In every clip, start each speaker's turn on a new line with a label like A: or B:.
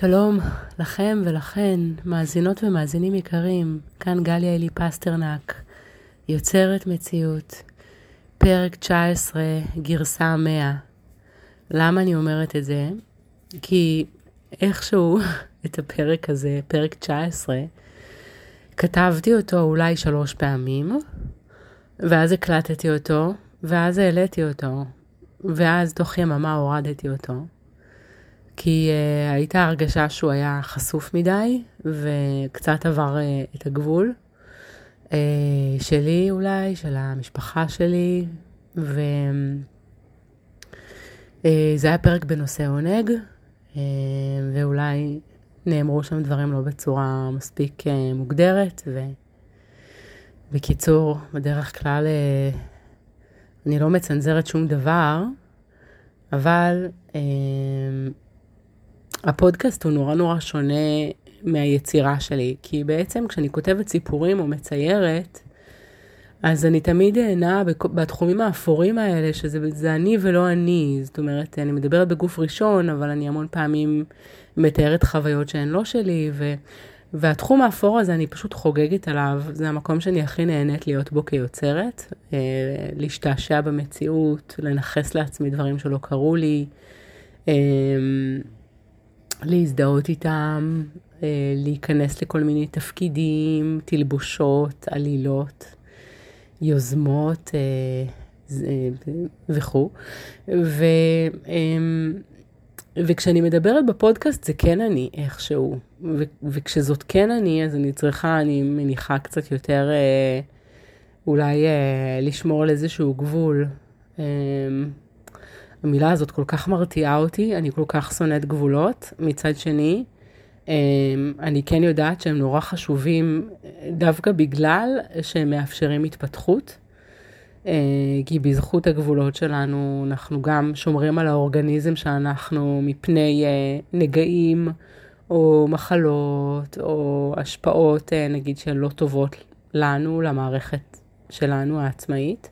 A: שלום לכם ולכן, מאזינות ומאזינים יקרים, כאן גליה אלי פסטרנק, יוצרת מציאות, פרק 19, גרסה 100. למה אני אומרת את זה? כי איכשהו את הפרק הזה, פרק 19, כתבתי אותו אולי שלוש פעמים, ואז הקלטתי אותו, ואז העליתי אותו, ואז תוך יממה הורדתי אותו. כי uh, הייתה הרגשה שהוא היה חשוף מדי, וקצת עבר uh, את הגבול uh, שלי אולי, של המשפחה שלי, וזה uh, היה פרק בנושא עונג, uh, ואולי נאמרו שם דברים לא בצורה מספיק uh, מוגדרת, ובקיצור, בדרך כלל uh, אני לא מצנזרת שום דבר, אבל uh, הפודקאסט הוא נורא נורא שונה מהיצירה שלי, כי בעצם כשאני כותבת סיפורים או מציירת, אז אני תמיד נעה בתחומים האפורים האלה, שזה אני ולא אני. זאת אומרת, אני מדברת בגוף ראשון, אבל אני המון פעמים מתארת חוויות שהן לא שלי, ו... והתחום האפור הזה, אני פשוט חוגגת עליו. זה המקום שאני הכי נהנית להיות בו כיוצרת, אה, להשתעשע במציאות, לנכס לעצמי דברים שלא קרו לי. אה, להזדהות איתם, אה, להיכנס לכל מיני תפקידים, תלבושות, עלילות, יוזמות אה, וכו'. ו, אמ, וכשאני מדברת בפודקאסט זה כן אני איכשהו, וכשזאת כן אני, אז אני צריכה, אני מניחה קצת יותר אה, אולי לשמור על איזשהו גבול. אמ, המילה הזאת כל כך מרתיעה אותי, אני כל כך שונאת גבולות. מצד שני, אמ, אני כן יודעת שהם נורא חשובים דווקא בגלל שהם מאפשרים התפתחות. אה, כי בזכות הגבולות שלנו אנחנו גם שומרים על האורגניזם שאנחנו מפני אה, נגעים או מחלות או השפעות אה, נגיד שהן לא טובות לנו, למערכת שלנו העצמאית.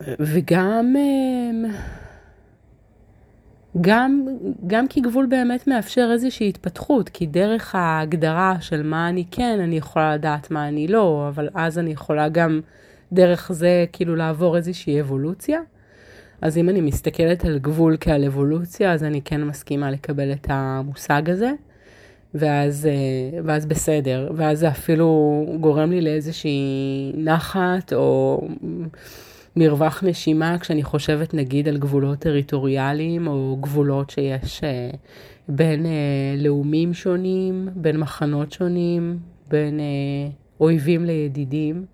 A: וגם אמ, גם, גם כי גבול באמת מאפשר איזושהי התפתחות, כי דרך ההגדרה של מה אני כן, אני יכולה לדעת מה אני לא, אבל אז אני יכולה גם דרך זה כאילו לעבור איזושהי אבולוציה. אז אם אני מסתכלת על גבול כעל אבולוציה, אז אני כן מסכימה לקבל את המושג הזה, ואז, אה, ואז בסדר, ואז זה אפילו גורם לי לאיזושהי נחת, או... מרווח נשימה כשאני חושבת נגיד על גבולות טריטוריאליים או גבולות שיש אה, בין אה, לאומים שונים, בין מחנות שונים, בין אה, אויבים לידידים.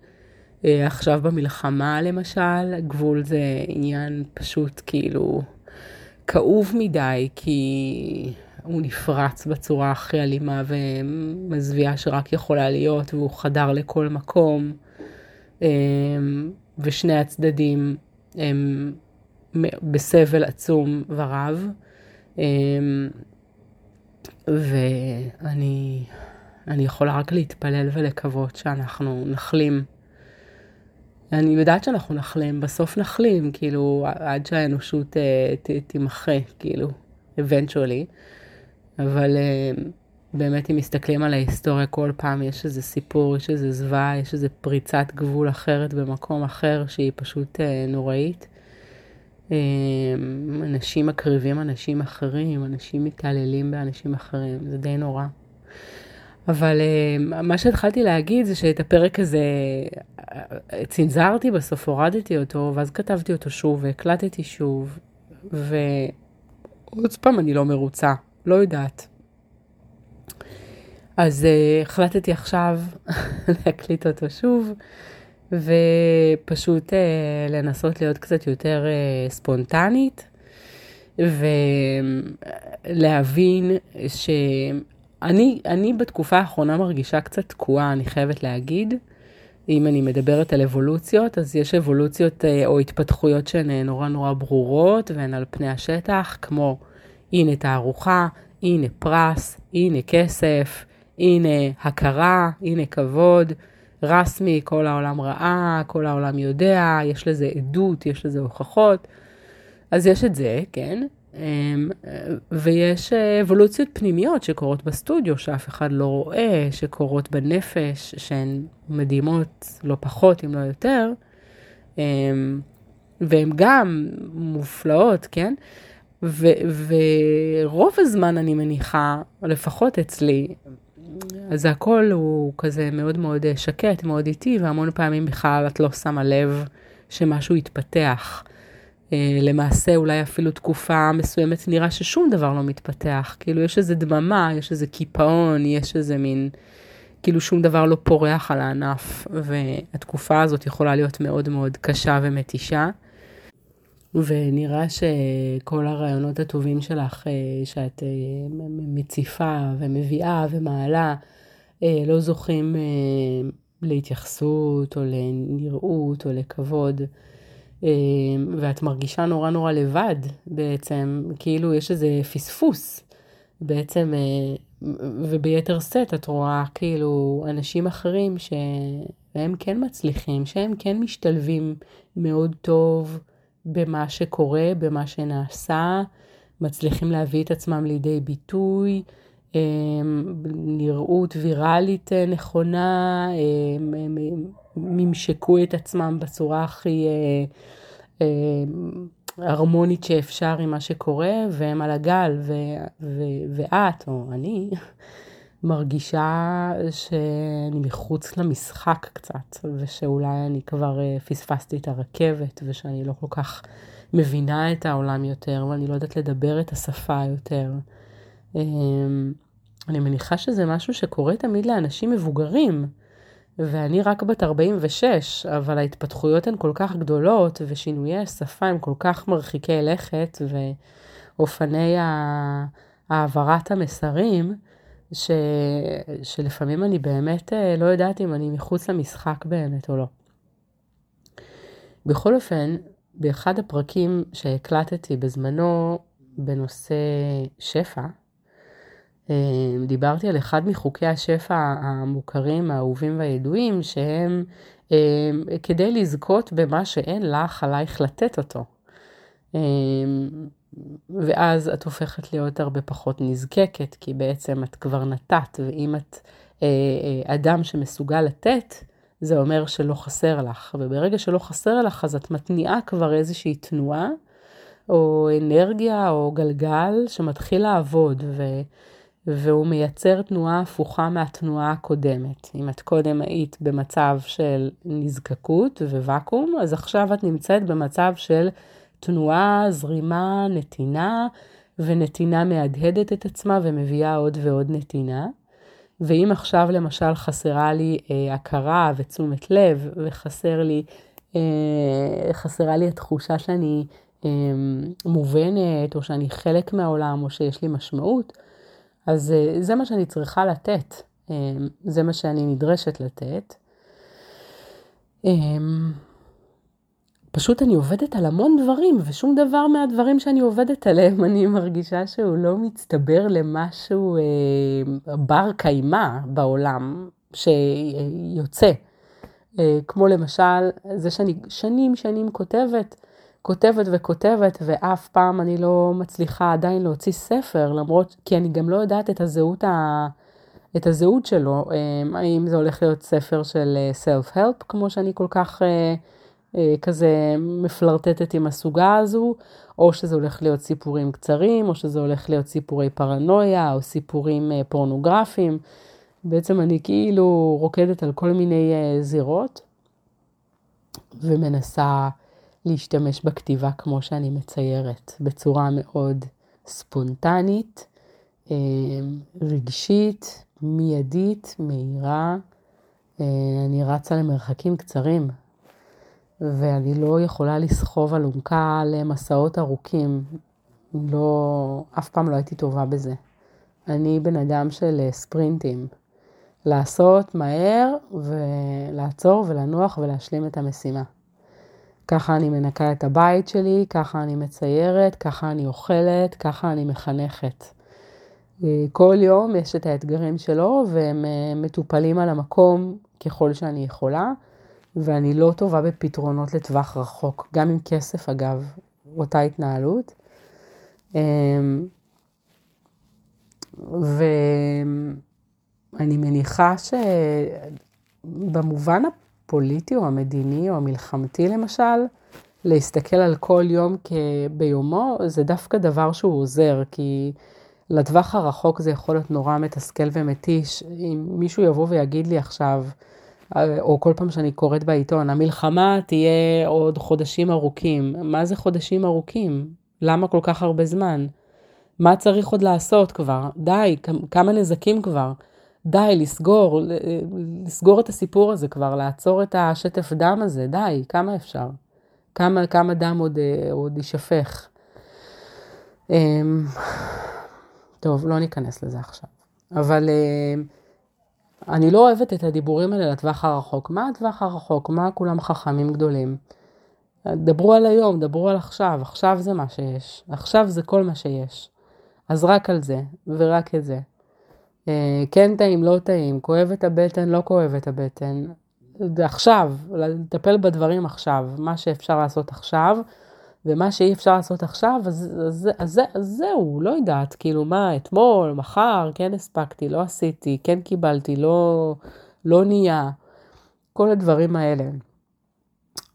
A: עכשיו במלחמה למשל, גבול זה עניין פשוט כאילו כאוב מדי, כי הוא נפרץ בצורה הכי אלימה ומזוויעה שרק יכולה להיות, והוא חדר לכל מקום. אה, ושני הצדדים הם בסבל עצום ורב. אמ, ואני אני יכולה רק להתפלל ולקוות שאנחנו נחלים. אני יודעת שאנחנו נחלים, בסוף נחלים, כאילו, עד שהאנושות uh, תימחה, כאילו, eventually. אבל uh, באמת, אם מסתכלים על ההיסטוריה, כל פעם יש איזה סיפור, יש איזה זוועה, יש איזה פריצת גבול אחרת במקום אחר שהיא פשוט אה, נוראית. אה, אנשים מקריבים אנשים אחרים, אנשים מתעללים באנשים אחרים, זה די נורא. אבל אה, מה שהתחלתי להגיד זה שאת הפרק הזה אה, צנזרתי בסוף, הורדתי אותו, ואז כתבתי אותו שוב, והקלטתי שוב, ועוד פעם אני לא מרוצה, לא יודעת. אז uh, החלטתי עכשיו להקליט אותו שוב, ופשוט uh, לנסות להיות קצת יותר uh, ספונטנית, ולהבין שאני אני בתקופה האחרונה מרגישה קצת תקועה, אני חייבת להגיד. אם אני מדברת על אבולוציות, אז יש אבולוציות או התפתחויות שהן נורא נורא ברורות והן על פני השטח, כמו הנה תערוכה, הנה פרס, הנה כסף, הנה הכרה, הנה כבוד, רסמי, כל העולם ראה, כל העולם יודע, יש לזה עדות, יש לזה הוכחות. אז יש את זה, כן? אמ, ויש אבולוציות פנימיות שקורות בסטודיו, שאף אחד לא רואה, שקורות בנפש, שהן מדהימות לא פחות, אם לא יותר, אמ, והן גם מופלאות, כן? ו- ורוב הזמן אני מניחה, לפחות אצלי, אז הכל הוא כזה מאוד מאוד שקט, מאוד איטי, והמון פעמים בכלל את לא שמה לב שמשהו יתפתח. אה, למעשה אולי אפילו תקופה מסוימת נראה ששום דבר לא מתפתח. כאילו יש איזה דממה, יש איזה קיפאון, יש איזה מין, כאילו שום דבר לא פורח על הענף, והתקופה הזאת יכולה להיות מאוד מאוד קשה ומתישה. ונראה שכל הרעיונות הטובים שלך, אה, שאת אה, מציפה ומביאה ומעלה, לא זוכים להתייחסות או לנראות או לכבוד. אמ, ואת מרגישה נורא נורא לבד בעצם, כאילו יש איזה פספוס בעצם, אה, וביתר שאת את רואה כאילו אנשים אחרים שהם כן מצליחים, שהם כן משתלבים מאוד טוב במה שקורה, במה שנעשה, מצליחים להביא את עצמם לידי ביטוי. אמ, נראות ויראלית אה, נכונה, הם, הם ממשקו את עצמם בצורה הכי אה, אה, הרמונית שאפשר עם מה שקורה, והם על הגל, ו, ו, ואת, או אני, מרגישה שאני מחוץ למשחק קצת, ושאולי אני כבר פספסתי את הרכבת, ושאני לא כל כך מבינה את העולם יותר, ואני לא יודעת לדבר את השפה יותר. אמ, אני מניחה שזה משהו שקורה תמיד לאנשים מבוגרים, ואני רק בת 46, אבל ההתפתחויות הן כל כך גדולות, ושינויי השפה הם כל כך מרחיקי לכת, ואופני העברת המסרים, ש... שלפעמים אני באמת אה, לא יודעת אם אני מחוץ למשחק באמת או לא. בכל אופן, באחד הפרקים שהקלטתי בזמנו בנושא שפע, דיברתי על אחד מחוקי השפע המוכרים, האהובים והידועים, שהם אה, כדי לזכות במה שאין לך, עלייך לתת אותו. אה, ואז את הופכת להיות הרבה פחות נזקקת, כי בעצם את כבר נתת, ואם את אדם שמסוגל לתת, זה אומר שלא חסר לך. וברגע שלא חסר לך, אז את מתניעה כבר איזושהי תנועה, או אנרגיה, או גלגל, שמתחיל לעבוד. ו... והוא מייצר תנועה הפוכה מהתנועה הקודמת. אם את קודם היית במצב של נזקקות וואקום, אז עכשיו את נמצאת במצב של תנועה, זרימה, נתינה, ונתינה מהדהדת את עצמה ומביאה עוד ועוד נתינה. ואם עכשיו למשל חסרה לי אה, הכרה ותשומת לב, וחסר לי, אה, חסרה לי התחושה שאני אה, מובנת, או שאני חלק מהעולם, או שיש לי משמעות, אז אה, זה מה שאני צריכה לתת, אה, זה מה שאני נדרשת לתת. אה, פשוט אני עובדת על המון דברים, ושום דבר מהדברים שאני עובדת עליהם, אני מרגישה שהוא לא מצטבר למשהו אה, בר קיימא בעולם שיוצא. אה, כמו למשל, זה שאני שנים שנים כותבת, כותבת וכותבת, ואף פעם אני לא מצליחה עדיין להוציא ספר, למרות, כי אני גם לא יודעת את הזהות, ה, את הזהות שלו, אמ, האם זה הולך להיות ספר של אה, הלפ, כמו שאני כל כך אה, אה, כזה מפלרטטת עם הסוגה הזו, או שזה הולך להיות סיפורים קצרים, או שזה הולך להיות סיפורי פרנויה, או סיפורים פורנוגרפיים. בעצם אני כאילו רוקדת על כל מיני זירות, ומנסה להשתמש בכתיבה כמו שאני מציירת, בצורה מאוד ספונטנית, אה, רגשית, מיידית, מהירה. אה, אני רצה למרחקים קצרים, ואני לא יכולה לסחוב אלונקה למסעות ארוכים. לא, אף פעם לא הייתי טובה בזה. אני בן אדם של אה, ספרינטים. לעשות מהר ולעצור ולנוח ולהשלים את המשימה. ככה אני מנקה את הבית שלי, ככה אני מציירת, ככה אני אוכלת, ככה אני מחנכת. אה, כל יום יש את האתגרים שלו והם אה, מטופלים על המקום ככל שאני יכולה, ואני לא טובה בפתרונות לטווח רחוק, גם עם כסף אגב, אותה התנהלות. ואני מניחה שבמובן הפוליטי או המדיני או המלחמתי למשל, להסתכל על כל יום כביומו, זה דווקא דבר שהוא עוזר, כי לטווח הרחוק זה יכול להיות נורא מתסכל ומתיש. אם מישהו יבוא ויגיד לי עכשיו, או כל פעם שאני קוראת בעיתון, המלחמה תהיה עוד חודשים ארוכים. מה זה חודשים ארוכים? למה כל כך הרבה זמן? מה צריך עוד לעשות כבר? די, כמה נזקים כבר? די, לסגור, לסגור את הסיפור הזה כבר, לעצור את השטף דם הזה, די, כמה אפשר? כמה, כמה דם עוד, עוד יישפך? אמ, טוב, לא ניכנס לזה עכשיו. אבל אמ, אני לא אוהבת את הדיבורים האלה לטווח הרחוק. מה הטווח הרחוק? מה כולם חכמים גדולים? דברו על היום, דברו על עכשיו, עכשיו זה מה שיש. עכשיו זה כל מה שיש. אז רק על זה, ורק את זה. אה, כן טעים, לא טעים, כואב את הבטן, לא כואב את הבטן. עכשיו, לטפל בדברים עכשיו, מה שאפשר לעשות עכשיו, ומה שאי אפשר לעשות עכשיו, אז, אז, אז, אז זהו, לא יודעת, כאילו מה, אתמול, מחר, כן הספקתי, לא עשיתי, כן קיבלתי, לא, לא נהיה, כל הדברים האלה.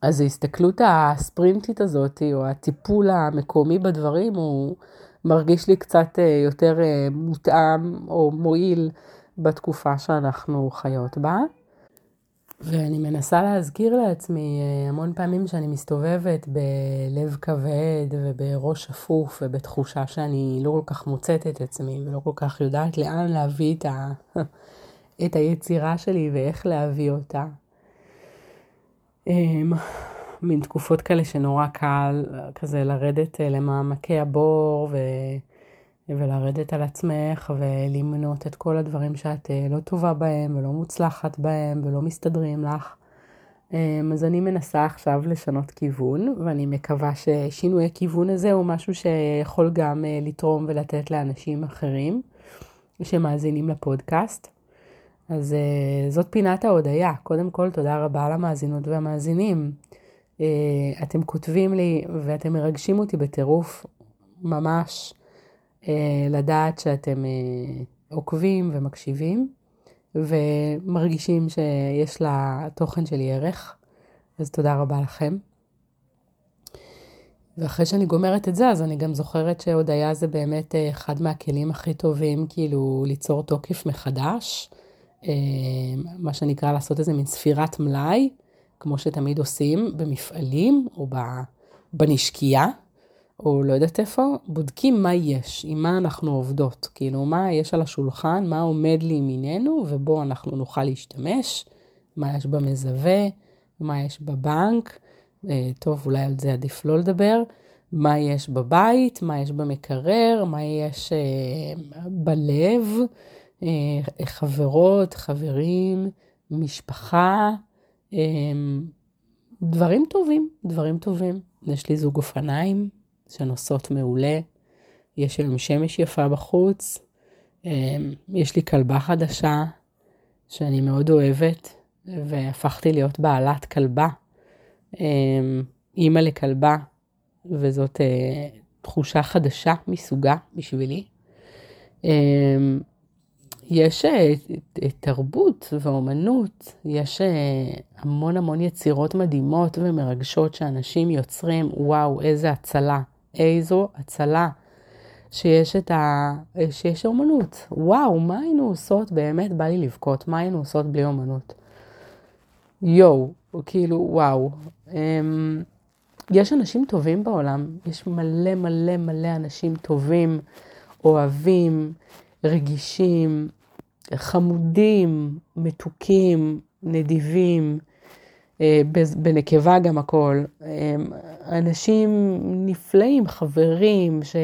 A: אז ההסתכלות הספרינטית הזאת, או הטיפול המקומי בדברים, הוא מרגיש לי קצת אה, יותר אה, מותאם או מועיל בתקופה שאנחנו חיות בה. ואני מנסה להזכיר לעצמי אה, המון פעמים שאני מסתובבת בלב כבד ובראש שפוף ובתחושה שאני לא כל כך מוצאת את עצמי ולא כל כך יודעת לאן להביא את, ה... את היצירה שלי ואיך להביא אותה. מין תקופות כאלה שנורא קל כזה לרדת אה, למעמקי הבור ו... ולרדת על עצמך ולמנות את כל הדברים שאת אה, לא טובה בהם ולא מוצלחת בהם ולא מסתדרים לך. אמ, אז אני מנסה עכשיו לשנות כיוון, ואני מקווה ששינוי הכיוון הזה הוא משהו שיכול גם אה, לתרום ולתת לאנשים אחרים שמאזינים לפודקאסט. אז אה, זאת פינת ההודיה. קודם כל, תודה רבה למאזינות והמאזינים. אתם כותבים לי ואתם מרגשים אותי בטירוף, ממש. אה, לדעת שאתם אה, עוקבים ומקשיבים ומרגישים שיש לתוכן שלי ערך, אז תודה רבה לכם. ואחרי שאני גומרת את זה, אז אני גם זוכרת שהודיה זה באמת אה, אחד מהכלים הכי טובים, כאילו ליצור תוקף מחדש, מה שנקרא לעשות איזה מין ספירת מלאי, כמו שתמיד עושים במפעלים או בנשקייה. או לא יודעת איפה, בודקים מה יש, עם מה אנחנו עובדות. כאילו, מה יש על השולחן, מה עומד לימיננו, ובו אנחנו נוכל להשתמש, מה יש במזווה, מה יש בבנק, אה, טוב, אולי על זה עדיף לא לדבר, מה יש בבית, מה יש במקרר, מה יש אה, בלב, אה, חברות, חברים, משפחה, דברים טובים, דברים טובים. יש לי זוג אופניים, שנוסעות מעולה. יש היום שמש יפה בחוץ. אמ, יש לי כלבה חדשה שאני מאוד אוהבת, והפכתי להיות בעלת כלבה. אמ, אימא לכלבה, וזאת אה, תחושה חדשה מסוגה בשבילי. יש אה, תרבות ואומנות, יש אה, המון המון יצירות מדהימות ומרגשות שאנשים יוצרים, וואו, איזה הצלה. איזו הצלה שיש את ה... שיש אומנות. וואו, מה היינו עושות? באמת בא לי לבכות. מה היינו עושות בלי אומנות? יואו, כאילו, וואו. אמ, יש אנשים טובים בעולם, יש מלא מלא מלא אנשים טובים, אוהבים, רגישים, חמודים, מתוקים, נדיבים, אה, בנקבה גם הכל. אנשים נפלאים, חברים, ש,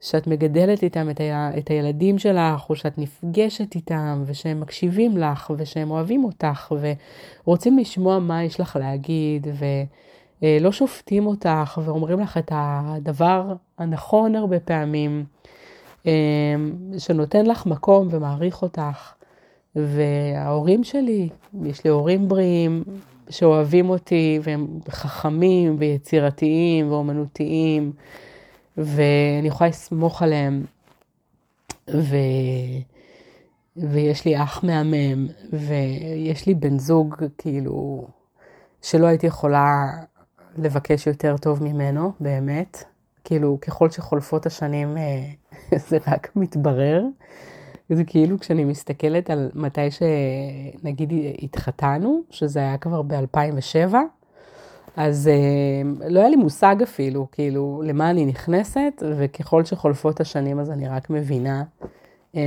A: שאת מגדלת איתם את, ה, את הילדים שלך, או שאת נפגשת איתם, ושהם מקשיבים לך, ושהם אוהבים אותך, ורוצים לשמוע מה יש לך להגיד, ולא שופטים אותך, ואומרים לך את הדבר הנכון הרבה פעמים, שנותן לך מקום ומעריך אותך. וההורים שלי, יש לי הורים בריאים, שאוהבים אותי והם חכמים ויצירתיים ואומנותיים ואני יכולה לסמוך עליהם, ו... ויש לי אח מהמם, ויש לי בן זוג, כאילו, שלא הייתי יכולה לבקש יותר טוב ממנו, באמת. כאילו, ככל שחולפות השנים, אה, זה רק מתברר. זה כאילו כשאני מסתכלת על מתי שנגיד התחתנו, שזה היה כבר ב-2007, אז אה, לא היה לי מושג אפילו, כאילו, למה אני נכנסת, וככל שחולפות השנים אז אני רק מבינה אה,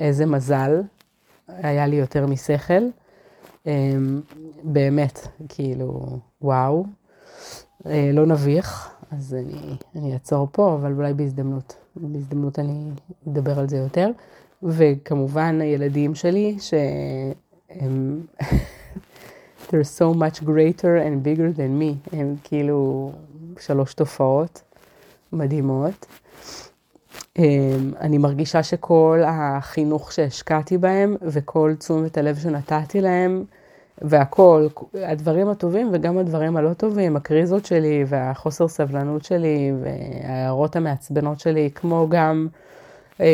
A: איזה מזל היה לי יותר משכל. באמת, כאילו, וואו. לא נביך, אז אני, אני אעצור פה, אבל אולי בהזדמנות, בהזדמנות אני אדבר על זה יותר. וכמובן הילדים שלי, שהם, they're so much greater and bigger than me, הם כאילו שלוש תופעות מדהימות. אני מרגישה שכל החינוך שהשקעתי בהם וכל תשומת הלב שנתתי להם, והכל, הדברים הטובים וגם הדברים הלא טובים, הקריזות שלי והחוסר סבלנות שלי וההערות המעצבנות שלי, כמו גם אה,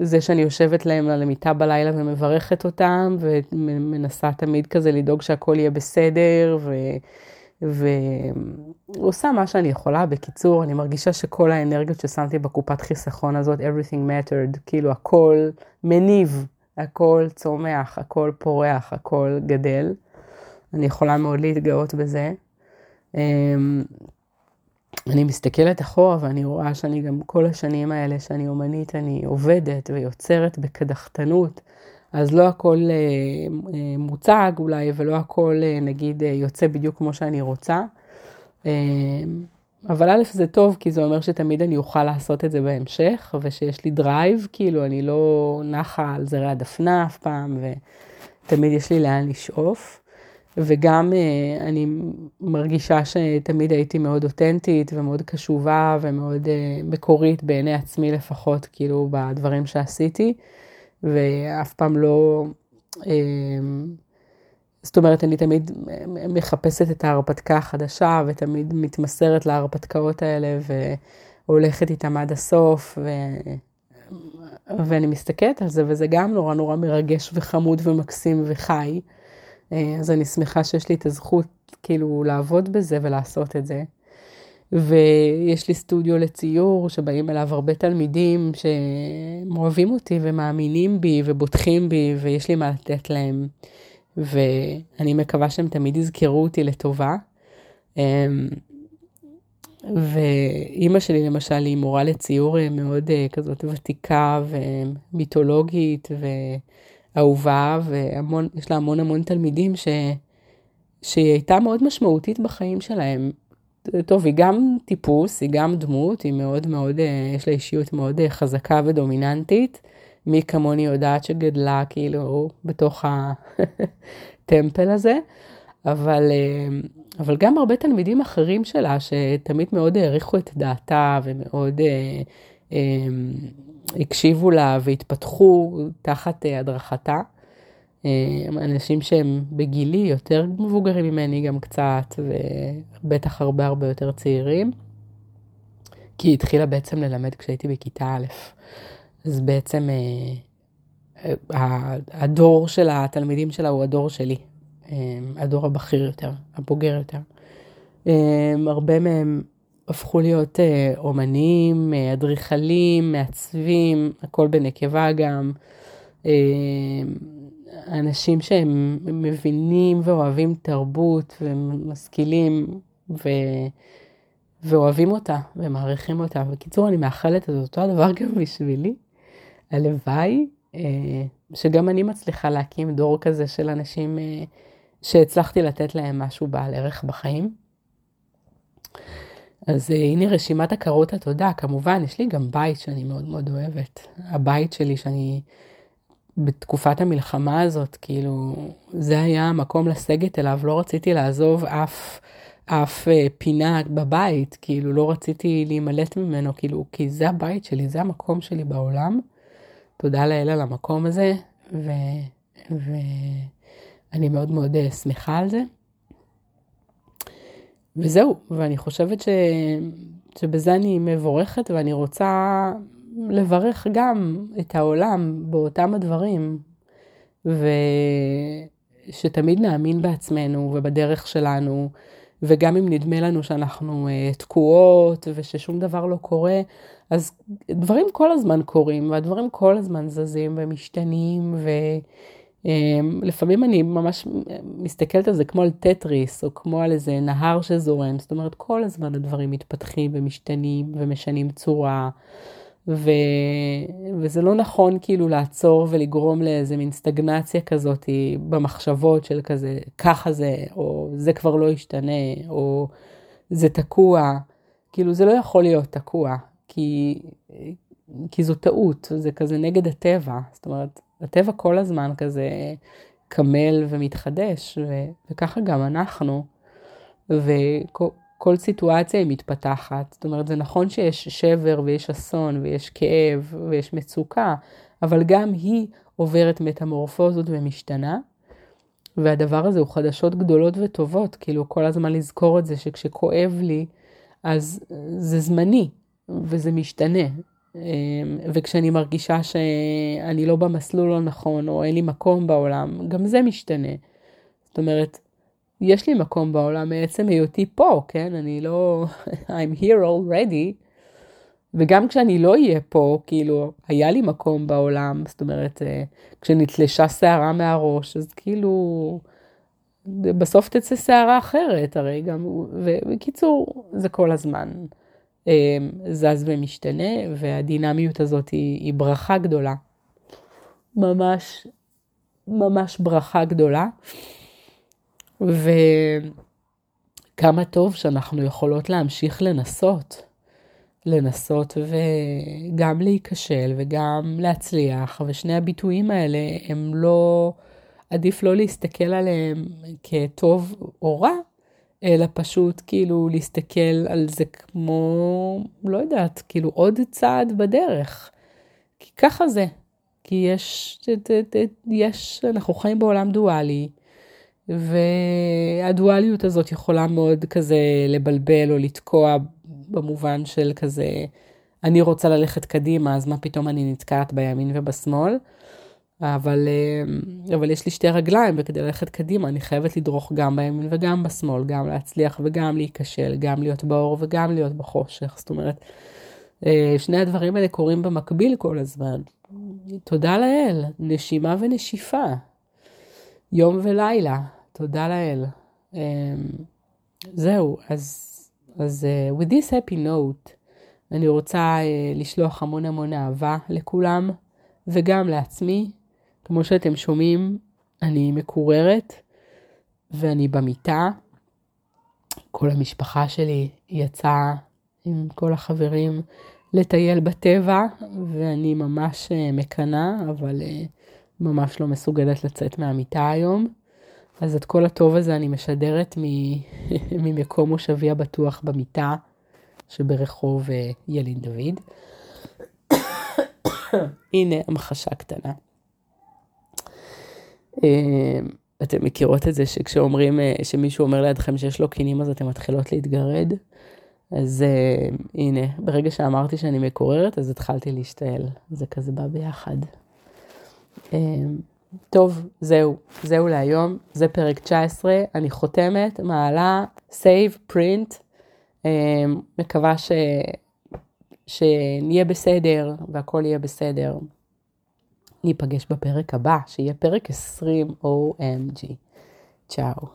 A: זה שאני יושבת להם על המיטה בלילה ומברכת אותם, ומנסה תמיד כזה לדאוג שהכל יהיה בסדר, ו... ועושה מה שאני יכולה. בקיצור, אני מרגישה שכל האנרגיות ששמתי בקופת חיסכון הזאת, everything mattered, כאילו הכל מניב הכל צומח, הכל פורח, הכל גדל. אני יכולה מאוד להתגאות בזה. אמ, אני מסתכלת אחורה ואני רואה שאני גם כל השנים האלה שאני אומנית, אני עובדת ויוצרת בקדחתנות. אז לא הכל אה, אה, מוצג אולי, ולא הכל אה, נגיד יוצא בדיוק כמו שאני רוצה. אמ, אבל א', זה טוב, כי זה אומר שתמיד אני אוכל לעשות את זה בהמשך, ושיש לי drive, כאילו, אני לא נחה על זרי הדפנה אף פעם, ותמיד יש לי לאן לשאוף. וגם אה, אני מרגישה שתמיד הייתי מאוד אותנטית ומאוד קשובה ומאוד אה, מקורית בעיני עצמי לפחות, כאילו, בדברים שעשיתי, ואף פעם לא... זאת אומרת, אני תמיד מחפשת את ההרפתקה החדשה, ותמיד מתמסרת להרפתקאות האלה, והולכת איתם עד הסוף, ו... ואני מסתכלת על זה, וזה גם נורא נורא מרגש וחמוד ומקסים וחי. אז אני שמחה שיש לי את הזכות כאילו לעבוד בזה ולעשות את זה. ויש לי סטודיו לציור שבאים אליו הרבה תלמידים שאוהבים אותי ומאמינים בי ובוטחים בי ויש לי מה לתת להם. ואני מקווה שהם תמיד יזכרו אותי לטובה. אמ, ואימא שלי למשל היא מורה לציור אה, מאוד אה, כזאת ותיקה ומיתולוגית ואהובה, ויש לה המון המון תלמידים ש... שהיא הייתה מאוד משמעותית בחיים שלהם. טוב, היא גם טיפוס, היא גם דמות, היא מאוד מאוד, אה, יש לה אישיות מאוד חזקה ודומיננטית. מי כמוני יודעת שגדלה כאילו בתוך הטמפל הזה, אבל, אה, אבל גם הרבה תלמידים אחרים שלה שתמיד מאוד העריכו את דעתה ומאוד אה, אה, הקשיבו לה והתפתחו תחת אה, הדרכתה. אה, אנשים שהם בגילי יותר מבוגרים ממני גם קצת, ובטח הרבה הרבה יותר צעירים. כי היא התחילה בעצם ללמד כשהייתי בכיתה א'. אז בעצם אה, הדור של התלמידים שלה הוא הדור שלי, אה, הדור הבכיר יותר, הבוגר יותר. אה, הרבה מהם הפכו להיות אומנים, אדריכלים, מעצבים, הכל בנקבה גם. אנשים שהם מבינים ואוהבים תרבות ומשכילים ו... ואוהבים אותה ומעריכים אותה. בקיצור, אני מאחלת את אותו הדבר גם בשבילי. הלוואי אה, שגם אני מצליחה להקים דור כזה של אנשים אה, שהצלחתי לתת להם משהו בעל ערך בחיים. אז אה, הנה רשימת הכרות התודה. כמובן, יש לי גם בית שאני מאוד מאוד אוהבת. הבית שלי שאני, בתקופת המלחמה הזאת, כאילו, זה היה המקום לסגת אליו, לא רציתי לעזוב אף, אף פינה בבית, כאילו, לא רציתי להימלט ממנו, כאילו, כי זה הבית שלי, זה המקום שלי בעולם. תודה לאל על המקום הזה, ו... ואני מאוד מאוד אה, שמחה על זה. וזהו, ואני חושבת ש... שבזה אני מבורכת ואני רוצה לברך גם את העולם באותם הדברים, ושתמיד נאמין בעצמנו ובדרך שלנו, וגם אם נדמה לנו שאנחנו uh, תקועות וששום דבר לא קורה, אז דברים כל הזמן קורים, והדברים כל הזמן זזים ומשתנים, ולפעמים um, אני ממש מסתכלת על זה כמו על טטריס, או כמו על איזה נהר שזורם, זאת אומרת, כל הזמן הדברים מתפתחים ומשתנים ומשנים צורה. ו... וזה לא נכון כאילו לעצור ולגרום לאיזה מין סטגנציה כזאת במחשבות של כזה, ככה זה, או זה כבר לא ישתנה, או זה תקוע. כאילו זה לא יכול להיות תקוע, כי, כי זו טעות, זה כזה נגד הטבע. זאת אומרת, הטבע כל הזמן כזה קמל ומתחדש, ו... וככה גם אנחנו. וכל כל סיטואציה היא מתפתחת. זאת אומרת, זה נכון שיש שבר ויש אסון ויש כאב ויש מצוקה, אבל גם היא עוברת מטמורפוזות ומשתנה. והדבר הזה הוא חדשות גדולות וטובות, כאילו כל הזמן לזכור את זה שכשכואב לי, אז זה זמני וזה משתנה. אמ, וכשאני מרגישה שאני לא במסלול הנכון או אין לי מקום בעולם, גם זה משתנה. זאת אומרת, יש לי מקום בעולם מעצם היותי פה, כן? אני לא... I'm here already. וגם כשאני לא אהיה פה, כאילו, היה לי מקום בעולם, זאת אומרת, אה, כשנתלשה שערה מהראש, אז כאילו, בסוף תצא שערה אחרת, הרי גם, ובקיצור, זה כל הזמן זז ומשתנה, והדינמיות הזאת היא, היא ברכה גדולה. ממש, ממש ברכה גדולה. וכמה טוב שאנחנו יכולות להמשיך לנסות. לנסות וגם להיכשל וגם להצליח, ושני הביטויים האלה הם לא, עדיף לא להסתכל עליהם כטוב או רע, אלא פשוט כאילו להסתכל על זה כמו, לא יודעת, כאילו עוד צעד בדרך. כי ככה זה. כי יש, יש, אנחנו חיים בעולם דואלי. והדואליות הזאת יכולה מאוד כזה לבלבל או לתקוע במובן של כזה, אני רוצה ללכת קדימה, אז מה פתאום אני נתקעת בימין ובשמאל? אבל, אה, אבל יש לי שתי רגליים, וכדי ללכת קדימה אני חייבת לדרוך גם בימין וגם בשמאל, גם להצליח וגם להיכשל, גם להיות באור וגם להיות בחושך. זאת אומרת, אה, שני הדברים האלה קורים במקביל כל הזמן. תודה לאל, נשימה ונשיפה. יום ולילה, תודה לאל. Um, זהו, אז, אז uh, with this happy note, אני רוצה לשלוח המון המון אהבה לכולם, וגם לעצמי. כמו שאתם שומעים, אני מקוררת, ואני במיטה. כל המשפחה שלי יצאה עם כל החברים לטייל בטבע, ואני ממש uh, מקנאה, אבל uh, ממש לא מסוגלת לצאת מהמיטה היום. אז את כל הטוב הזה אני משדרת ממקום מושבי הבטוח במיטה שברחוב אה, ילין דוד. הנה המחשה קטנה. אה, אתן מכירות את זה שכשאומרים, אה, שמישהו אומר לידכם שיש לו קינים אז אתן מתחילות להתגרד? אז uh, הנה, ברגע שאמרתי שאני מקוררת, אז התחלתי להשתעל. זה כזה בא ביחד. Uh, טוב, זהו, זהו להיום, זה פרק 19, אני חותמת, מעלה, save, print, אמ, מקווה ש... שנהיה בסדר והכל יהיה בסדר. ניפגש בפרק הבא, שיהיה פרק 20 OMG. צ'או.